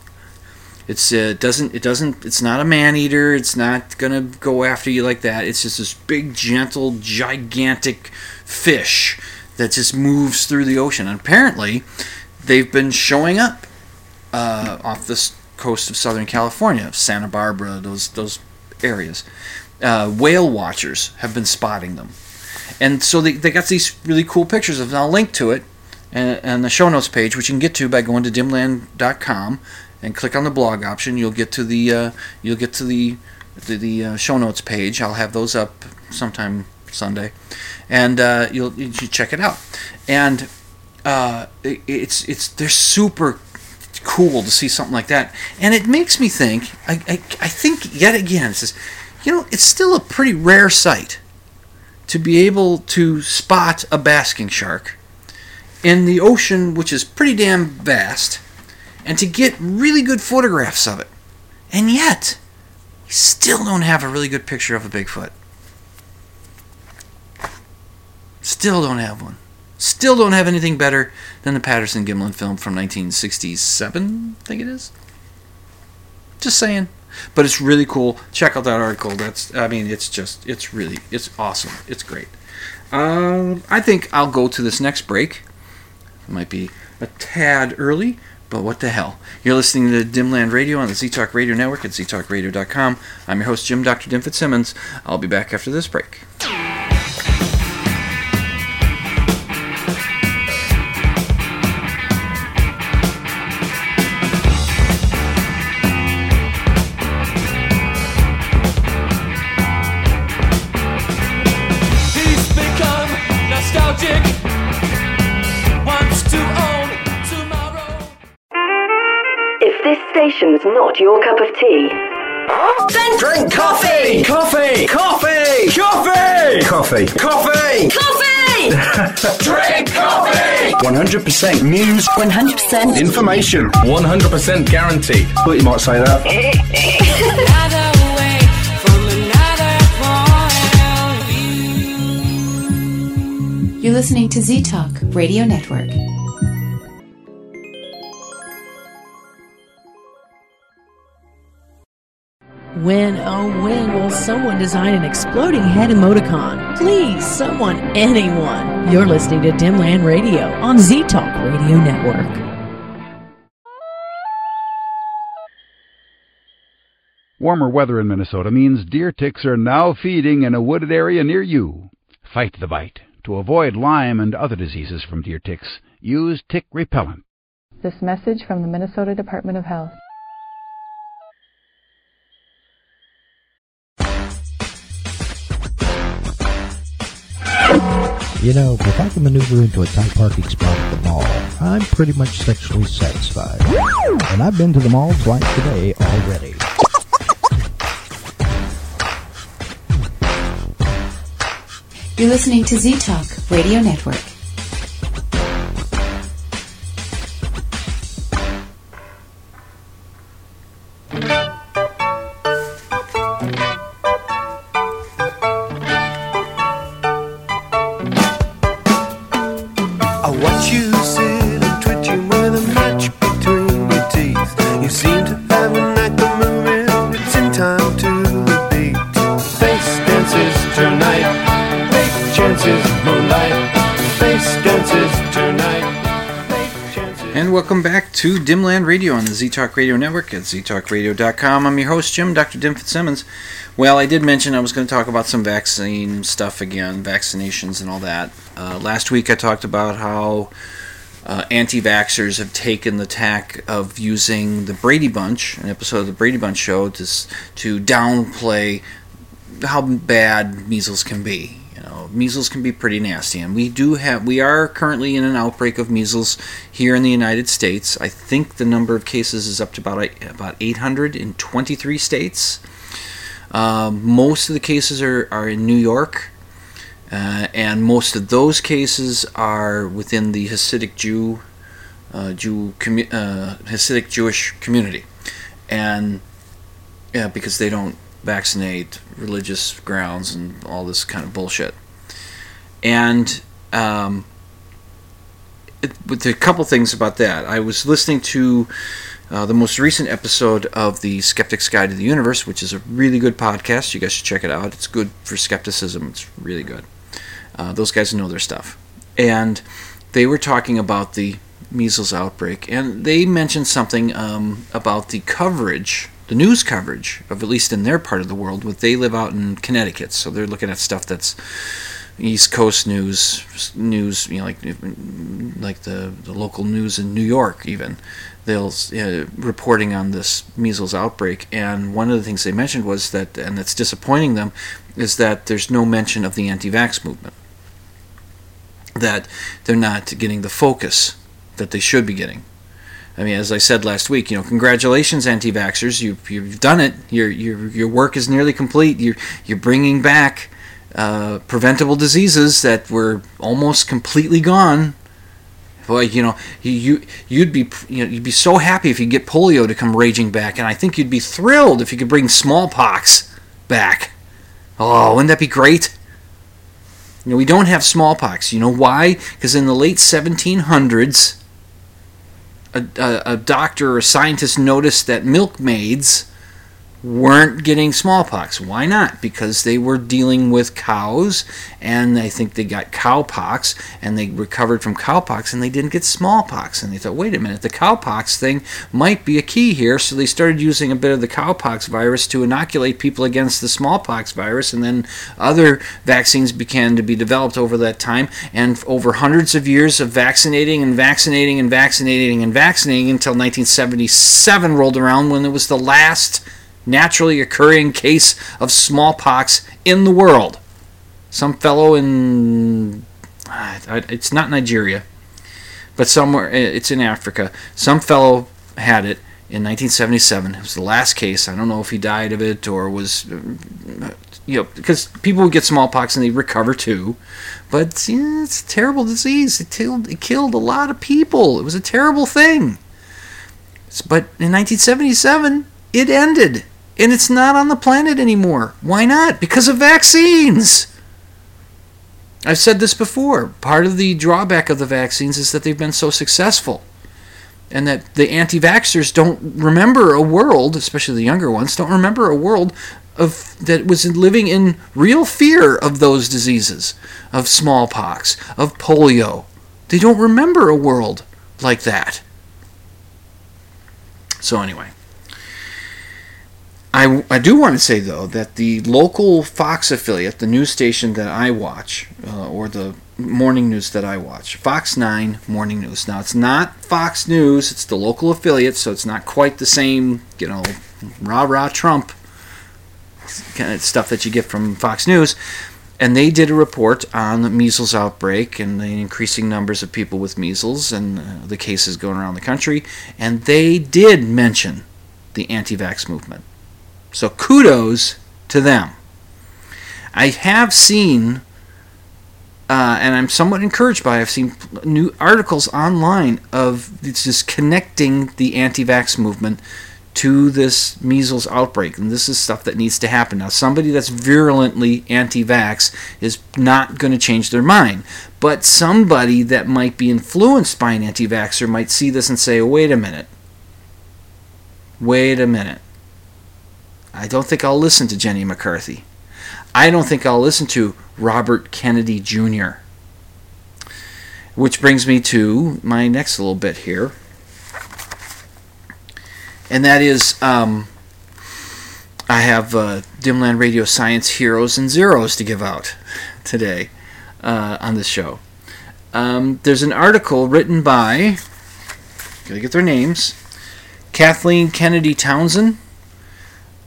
Speaker 1: It's uh, doesn't it doesn't it's not a man eater. It's not gonna go after you like that. It's just this big, gentle, gigantic fish that just moves through the ocean. And apparently, they've been showing up uh, off the coast of Southern California, Santa Barbara, those those areas. Uh, whale watchers have been spotting them, and so they, they got these really cool pictures of. And I'll link to it and, the show notes page, which you can get to by going to dimland.com and click on the blog option. You'll get to the uh, you'll get to the the, the uh, show notes page. I'll have those up sometime Sunday, and uh, you'll you check it out. And uh, it, it's it's they're super cool to see something like that, and it makes me think. I I, I think yet again, it says, you know, it's still a pretty rare sight to be able to spot a basking shark in the ocean, which is pretty damn vast, and to get really good photographs of it. And yet, you still don't have a really good picture of a Bigfoot. Still don't have one. Still don't have anything better than the Patterson Gimlin film from 1967, I think it is. Just saying. But it's really cool. Check out that article. That's I mean, it's just it's really it's awesome. It's great. Um, I think I'll go to this next break. It might be a tad early, but what the hell? You're listening to Dimland Radio on the Z Talk Radio Network at ztalkradio.com. I'm your host, Jim Dr. Dim Fitzsimmons. I'll be back after this break.
Speaker 6: Coffee! Coffee! Coffee! coffee! Drink coffee! 100% news.
Speaker 7: 100%
Speaker 6: Information. 100% guarantee. Thought you might say that.
Speaker 4: You're listening to Z Talk Radio Network.
Speaker 2: When, oh, when will someone design an exploding head emoticon? Please, someone, anyone. You're listening to Dimland Radio on Z Talk Radio Network.
Speaker 8: Warmer weather in Minnesota means deer ticks are now feeding in a wooded area near you. Fight the bite. To avoid Lyme and other diseases from deer ticks, use tick repellent.
Speaker 9: This message from the Minnesota Department of Health.
Speaker 10: You know, if I can maneuver into a tight parking spot at the mall, I'm pretty much sexually satisfied. And I've been to the mall twice today already.
Speaker 4: You're listening to Z Talk Radio Network.
Speaker 11: To
Speaker 1: Dimland Radio on the Z Talk Radio Network at ztalkradio.com. I'm your host, Jim, Dr. Dim Fitzsimmons. Well, I did mention I was going to talk about some vaccine stuff again, vaccinations and all that. Uh, last week I talked about how uh, anti vaxxers have taken the tack of using the Brady Bunch, an episode of the Brady Bunch show, to, to downplay how bad measles can be. Measles can be pretty nasty, and we do have we are currently in an outbreak of measles here in the United States. I think the number of cases is up to about about 800 in 23 states. Um, most of the cases are, are in New York, uh, and most of those cases are within the Hasidic Jew uh, Jew commu- uh, Hasidic Jewish community, and yeah, because they don't vaccinate religious grounds and all this kind of bullshit. And um, it, with a couple things about that, I was listening to uh, the most recent episode of the Skeptic's Guide to the Universe, which is a really good podcast. You guys should check it out. It's good for skepticism. It's really good. Uh, those guys know their stuff. And they were talking about the measles outbreak, and they mentioned something um, about the coverage, the news coverage of at least in their part of the world. What they live out in Connecticut, so they're looking at stuff that's East Coast news, news, you know, like like the, the local news in New York, even they'll uh, reporting on this measles outbreak. And one of the things they mentioned was that, and that's disappointing them, is that there's no mention of the anti-vax movement. That they're not getting the focus that they should be getting. I mean, as I said last week, you know, congratulations, anti-vaxxers. You've, you've done it. Your, your, your work is nearly complete. You're, you're bringing back uh, preventable diseases that were almost completely gone. Boy, you know, you, you you'd be you know, you'd be so happy if you get polio to come raging back, and I think you'd be thrilled if you could bring smallpox back. Oh, wouldn't that be great? You know, we don't have smallpox. You know why? Because in the late 1700s, a, a, a doctor or a scientist noticed that milkmaids weren't getting smallpox. Why not? Because they were dealing with cows, and I think they got cowpox, and they recovered from cowpox, and they didn't get smallpox. And they thought, wait a minute, the cowpox thing might be a key here. So they started using a bit of the cowpox virus to inoculate people against the smallpox virus, and then other vaccines began to be developed over that time. And over hundreds of years of vaccinating and vaccinating and vaccinating and vaccinating until 1977 rolled around when it was the last naturally occurring case of smallpox in the world. Some fellow in. It's not Nigeria, but somewhere. It's in Africa. Some fellow had it in 1977. It was the last case. I don't know if he died of it or was. You know, because people would get smallpox and they recover too. But it's a terrible disease. It killed, it killed a lot of people. It was a terrible thing. But in 1977, it ended and it's not on the planet anymore. Why not? Because of vaccines. I've said this before. Part of the drawback of the vaccines is that they've been so successful. And that the anti vaxxers don't remember a world, especially the younger ones, don't remember a world of that was living in real fear of those diseases, of smallpox, of polio. They don't remember a world like that. So, anyway. I, I do want to say though that the local Fox affiliate, the news station that I watch, uh, or the morning news that I watch, Fox 9 Morning News. Now it's not Fox News, it's the local affiliate, so it's not quite the same, you know, rah rah Trump kind of stuff that you get from Fox News. And they did a report on the measles outbreak and the increasing numbers of people with measles and uh, the cases going around the country. And they did mention the anti vax movement. So kudos to them. I have seen, uh, and I'm somewhat encouraged by. I've seen new articles online of just connecting the anti-vax movement to this measles outbreak, and this is stuff that needs to happen. Now, somebody that's virulently anti-vax is not going to change their mind, but somebody that might be influenced by an anti-vaxxer might see this and say, oh, "Wait a minute, wait a minute." I don't think I'll listen to Jenny McCarthy. I don't think I'll listen to Robert Kennedy Jr. Which brings me to my next little bit here. and that is um, I have uh, Dimland Radio Science Heroes and Zeros to give out today uh, on this show. Um, there's an article written by, gotta get their names, Kathleen Kennedy Townsend,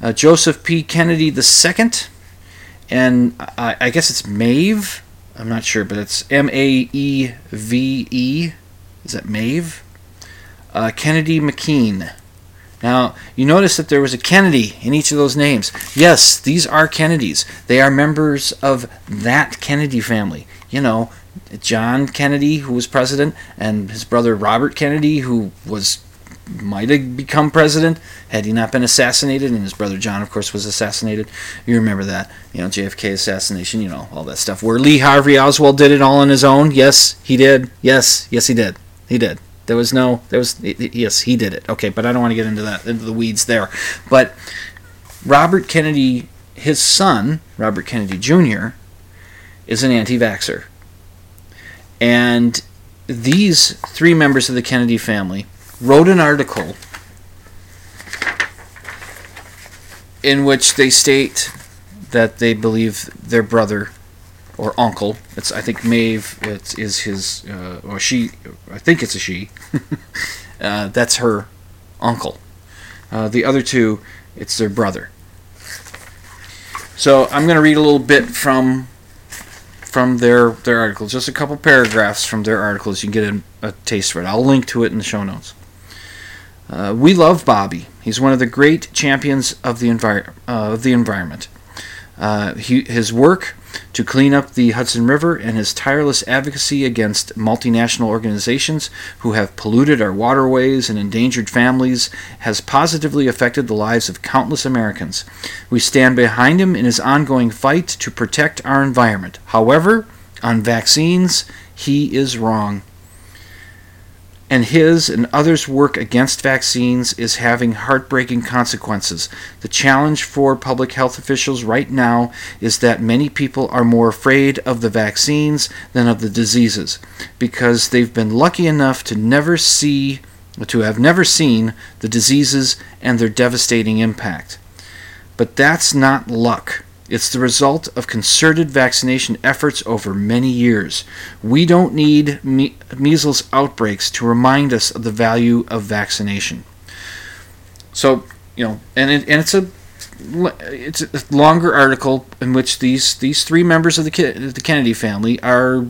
Speaker 1: uh, Joseph P. Kennedy II, and I, I guess it's Maeve. I'm not sure, but it's M A E V E. Is that Maeve? Uh, Kennedy McKean. Now, you notice that there was a Kennedy in each of those names. Yes, these are Kennedys. They are members of that Kennedy family. You know, John Kennedy, who was president, and his brother Robert Kennedy, who was might have become president had he not been assassinated, and his brother John, of course, was assassinated. You remember that, you know, JFK assassination, you know, all that stuff. Where Lee Harvey Oswald did it all on his own. Yes, he did. Yes, yes, he did. He did. There was no, there was, yes, he did it. Okay, but I don't want to get into that, into the weeds there. But Robert Kennedy, his son, Robert Kennedy Jr., is an anti vaxxer. And these three members of the Kennedy family wrote an article in which they state that they believe their brother or uncle. It's I think Maeve it is his uh, or she. I think it's a she. uh, that's her uncle. Uh, the other two, it's their brother. So I'm going to read a little bit from from their their articles, just a couple paragraphs from their articles. You can get a, a taste for it. I'll link to it in the show notes. Uh, we love Bobby. He's one of the great champions of the, envir- uh, of the environment. Uh, he, his work to clean up the Hudson River and his tireless advocacy against multinational organizations who have polluted our waterways and endangered families has positively affected the lives of countless Americans. We stand behind him in his ongoing fight to protect our environment. However, on vaccines, he is wrong and his and others' work against vaccines is having heartbreaking consequences. The challenge for public health officials right now is that many people are more afraid of the vaccines than of the diseases because they've been lucky enough to never see to have never seen the diseases and their devastating impact. But that's not luck. It's the result of concerted vaccination efforts over many years. We don't need me- measles outbreaks to remind us of the value of vaccination. So, you know, and it, and it's a it's a longer article in which these these three members of the the Kennedy family are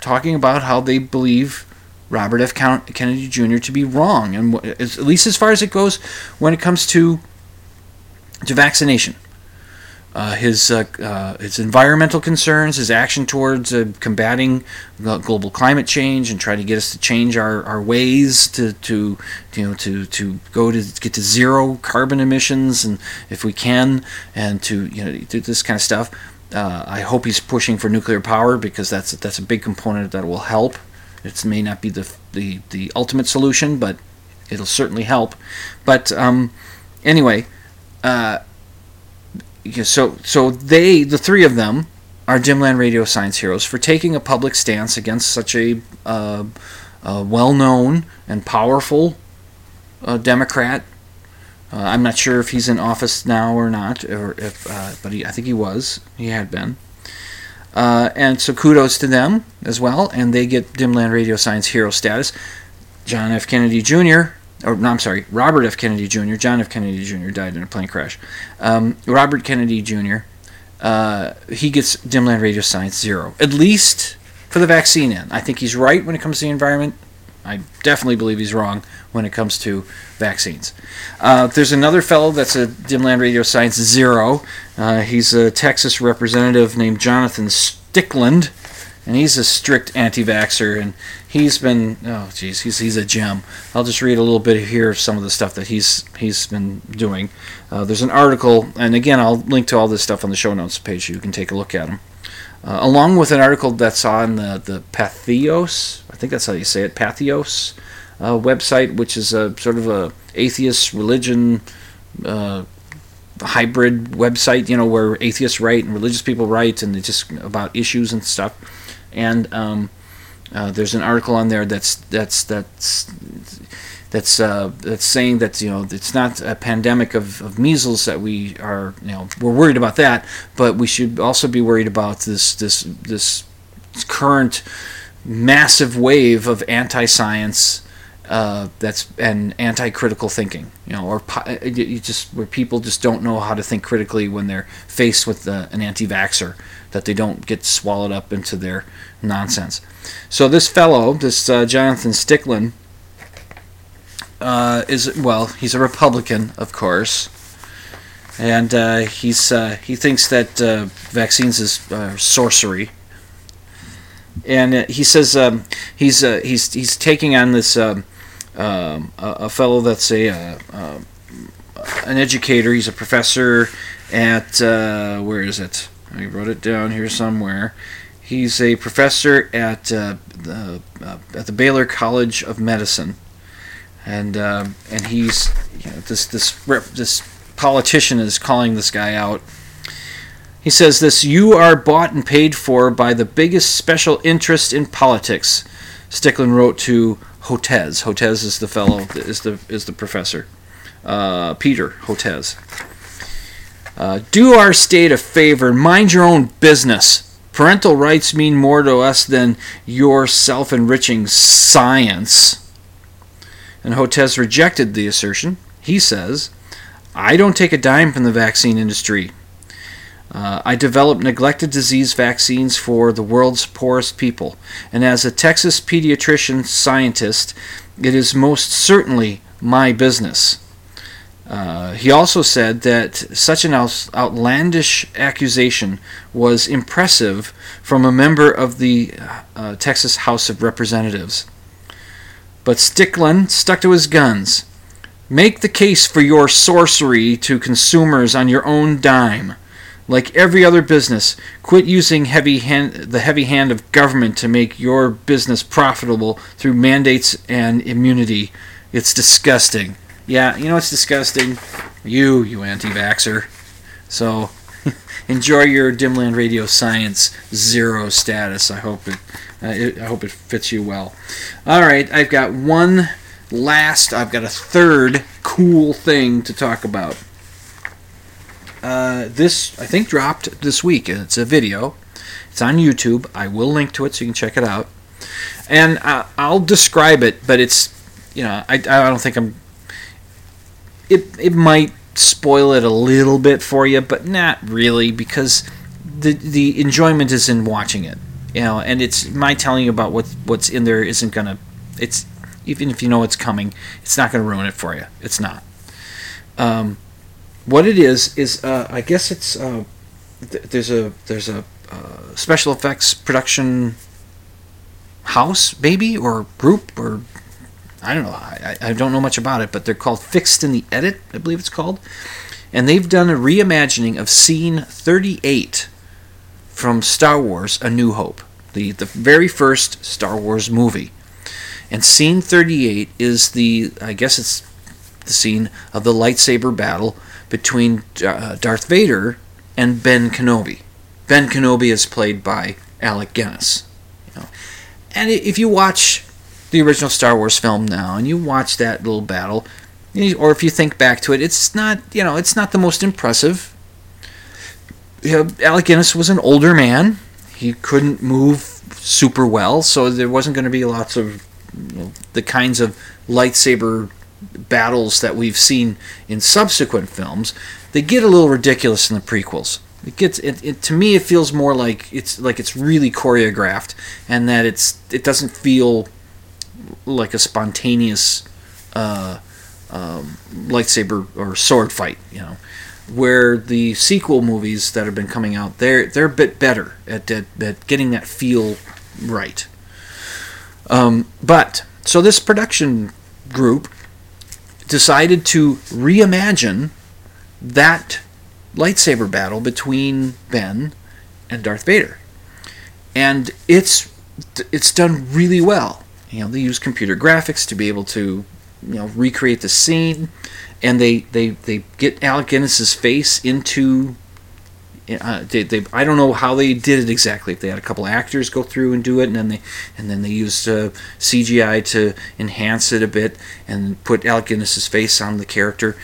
Speaker 1: talking about how they believe Robert F. Kennedy Jr. to be wrong, and at least as far as it goes when it comes to to vaccination uh, his uh, uh, his environmental concerns, his action towards uh, combating global climate change, and trying to get us to change our, our ways to, to you know to, to go to get to zero carbon emissions, and if we can, and to you know do this kind of stuff. Uh, I hope he's pushing for nuclear power because that's that's a big component that will help. It may not be the the, the ultimate solution, but it'll certainly help. But um, anyway. Uh, so so they the three of them are Dimland Radio Science Heroes for taking a public stance against such a, uh, a well-known and powerful uh, Democrat. Uh, I'm not sure if he's in office now or not, or if, uh, but he, I think he was. He had been. Uh, and so kudos to them as well, and they get Dimland Radio Science Hero status. John F. Kennedy Jr or no, I'm sorry, Robert F. Kennedy Jr., John F. Kennedy Jr. died in a plane crash. Um, Robert Kennedy Jr., uh, he gets Dimland Radio Science zero, at least for the vaccine end. I think he's right when it comes to the environment. I definitely believe he's wrong when it comes to vaccines. Uh, there's another fellow that's a Dimland Radio Science zero. Uh, he's a Texas representative named Jonathan Stickland and he's a strict anti-vaxxer, and he's been oh geez, he's he's a gem. I'll just read a little bit here of some of the stuff that he's he's been doing. Uh, there's an article, and again, I'll link to all this stuff on the show notes page. So you can take a look at them, uh, along with an article that's on the the Patheos. I think that's how you say it, Patheos uh, website, which is a sort of a atheist religion uh, hybrid website, you know, where atheists write and religious people write, and it's just about issues and stuff and um, uh, there's an article on there that's that's that's that's uh, that's saying that you know it's not a pandemic of, of measles that we are you know we're worried about that, but we should also be worried about this this this current massive wave of anti-science uh, that's and anti-critical thinking, you know, or uh, you just where people just don't know how to think critically when they're faced with uh, an anti-vaxxer, that they don't get swallowed up into their nonsense. So this fellow, this uh, Jonathan Stickland, uh, is well, he's a Republican, of course, and uh, he's uh, he thinks that uh, vaccines is uh, sorcery, and he says um, he's he's he's taking on this um, um, a, a fellow that's a uh, an educator. He's a professor at where is it? I wrote it down here somewhere. He's a professor at uh, the uh, at the Baylor College of Medicine, and um, and he's you know, this this rep, this politician is calling this guy out. He says this: "You are bought and paid for by the biggest special interest in politics." Stickland wrote to Hotez. Hotez is the fellow is the is the professor. Uh, Peter Hotez. Uh, do our state a favor mind your own business. Parental rights mean more to us than your self enriching science. And Hotez rejected the assertion. He says, I don't take a dime from the vaccine industry. Uh, I develop neglected disease vaccines for the world's poorest people. And as a Texas pediatrician scientist, it is most certainly my business. Uh, he also said that such an out- outlandish accusation was impressive from a member of the uh, Texas House of Representatives. But Stickland stuck to his guns. Make the case for your sorcery to consumers on your own dime. Like every other business, quit using heavy hand, the heavy hand of government to make your business profitable through mandates and immunity. It's disgusting. Yeah, you know it's disgusting? You, you anti-vaxxer. So, enjoy your Dimland Radio Science Zero status. I hope it, uh, it, I hope it fits you well. All right, I've got one last. I've got a third cool thing to talk about. Uh, this I think dropped this week. It's a video. It's on YouTube. I will link to it so you can check it out. And uh, I'll describe it, but it's you know I, I don't think I'm. It it might spoil it a little bit for you, but not really because the the enjoyment is in watching it. You know, and it's my telling you about what what's in there isn't gonna. It's even if you know it's coming, it's not gonna ruin it for you. It's not. Um, what it is is uh, I guess it's uh, th- there's a there's a uh, special effects production house maybe or group or I don't know I, I don't know much about it but they're called Fixed in the Edit I believe it's called and they've done a reimagining of scene 38 from Star Wars A New Hope the the very first Star Wars movie and scene 38 is the I guess it's the scene of the lightsaber battle between uh, Darth Vader and Ben Kenobi. Ben Kenobi is played by Alec Guinness. You know. And if you watch the original Star Wars film now and you watch that little battle, or if you think back to it, it's not you know it's not the most impressive. You know, Alec Guinness was an older man. He couldn't move super well, so there wasn't going to be lots of you know, the kinds of lightsaber battles that we've seen in subsequent films, they get a little ridiculous in the prequels. It gets it, it to me it feels more like it's like it's really choreographed and that it's it doesn't feel like a spontaneous uh, um, lightsaber or sword fight, you know. Where the sequel movies that have been coming out, they're they're a bit better at at, at getting that feel right. Um, but so this production group decided to reimagine that lightsaber battle between Ben and Darth Vader. And it's it's done really well. You know, they use computer graphics to be able to, you know, recreate the scene and they they, they get Alec Guinness's face into uh, they, they, I don't know how they did it exactly. If they had a couple actors go through and do it, and then they and then they used uh, CGI to enhance it a bit and put Alec Guinness's face on the character.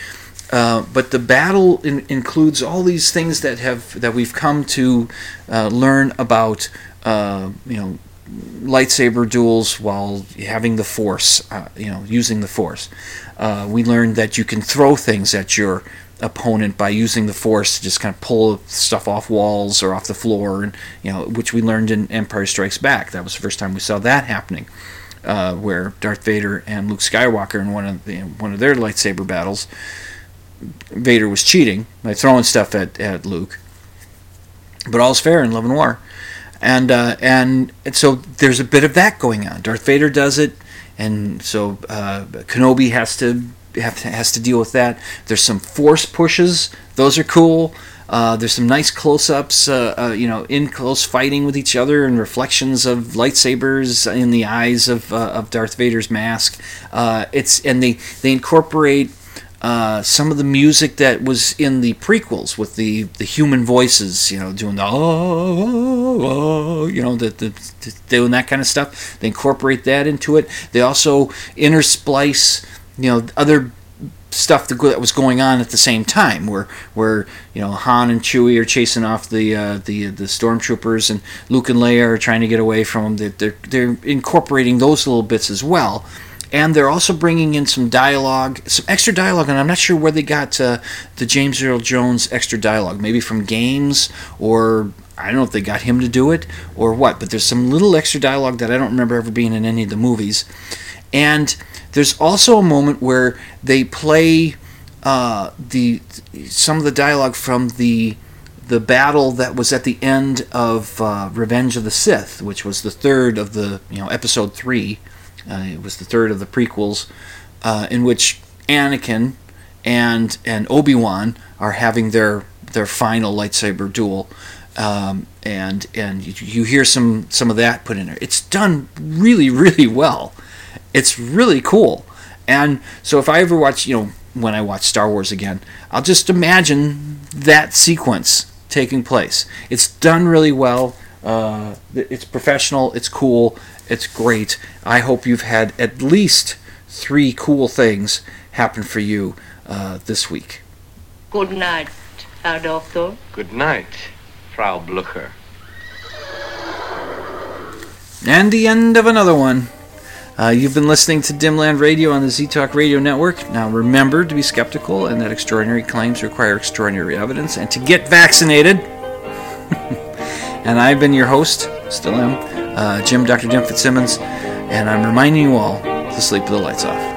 Speaker 1: Uh, but the battle in, includes all these things that have that we've come to uh, learn about. Uh, you know, lightsaber duels while having the force. Uh, you know, using the force. Uh, we learned that you can throw things at your opponent by using the force to just kind of pull stuff off walls or off the floor, and you know, which we learned in Empire Strikes Back. That was the first time we saw that happening, uh, where Darth Vader and Luke Skywalker in one of the, one of their lightsaber battles, Vader was cheating by throwing stuff at, at Luke. But all's fair in love and war, and uh, and so there's a bit of that going on. Darth Vader does it, and so uh, Kenobi has to have to, has to deal with that. There's some force pushes; those are cool. Uh, there's some nice close-ups, uh, uh, you know, in close fighting with each other, and reflections of lightsabers in the eyes of, uh, of Darth Vader's mask. It's and they they incorporate uh, some of the music that was in the prequels with the, the human voices, you know, doing the oh, oh, oh you know, the, the, the, doing that kind of stuff. They incorporate that into it. They also intersplice, you know, other stuff that was going on at the same time, where where you know Han and Chewie are chasing off the uh, the the stormtroopers, and Luke and Leia are trying to get away from them. They're, they're, they're incorporating those little bits as well and they're also bringing in some dialogue, some extra dialogue, and I'm not sure where they got uh, the James Earl Jones extra dialogue. Maybe from games, or I don't know if they got him to do it or what. But there's some little extra dialogue that I don't remember ever being in any of the movies. And there's also a moment where they play uh, the some of the dialogue from the the battle that was at the end of uh, Revenge of the Sith, which was the third of the you know episode three it was the third of the prequels, uh, in which Anakin and and Obi Wan are having their their final lightsaber duel, um, and and you, you, hear some some of that put in there. It's done really really well. It's really cool. And so if I ever watch, you know, when I watch Star Wars again, I'll just imagine that sequence taking place. It's done really well. Uh, it's professional. It's cool. It's great. I hope you've had at least three cool things happen for you uh, this week.
Speaker 12: Good night, Herr Doctor.
Speaker 13: Good night, Frau Blucher.
Speaker 1: And the end of another one. Uh, you've been listening to Dimland Radio on the Z Talk Radio Network. Now remember to be skeptical and that extraordinary claims require extraordinary evidence and to get vaccinated. and I've been your host, still am, uh, Jim, Dr. Jim Fitzsimmons, and I'm reminding you all to sleep with the lights off.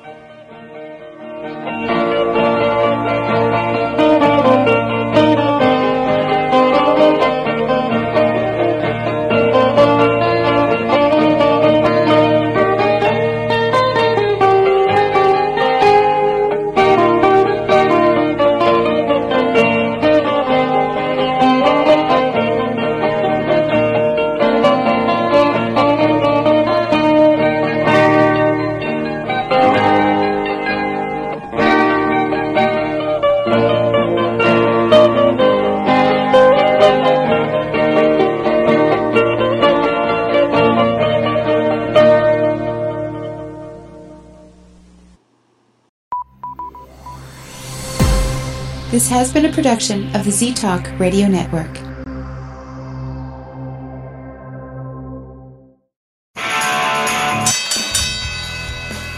Speaker 4: Has been a production of the Z Talk Radio Network.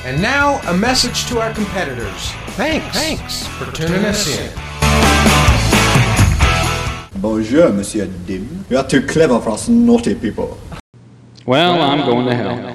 Speaker 14: And now, a message to our competitors. Thanks. Thanks for tuning us in.
Speaker 15: Bonjour, Monsieur Dim. You are too clever for us naughty people.
Speaker 1: Well, I'm going to hell.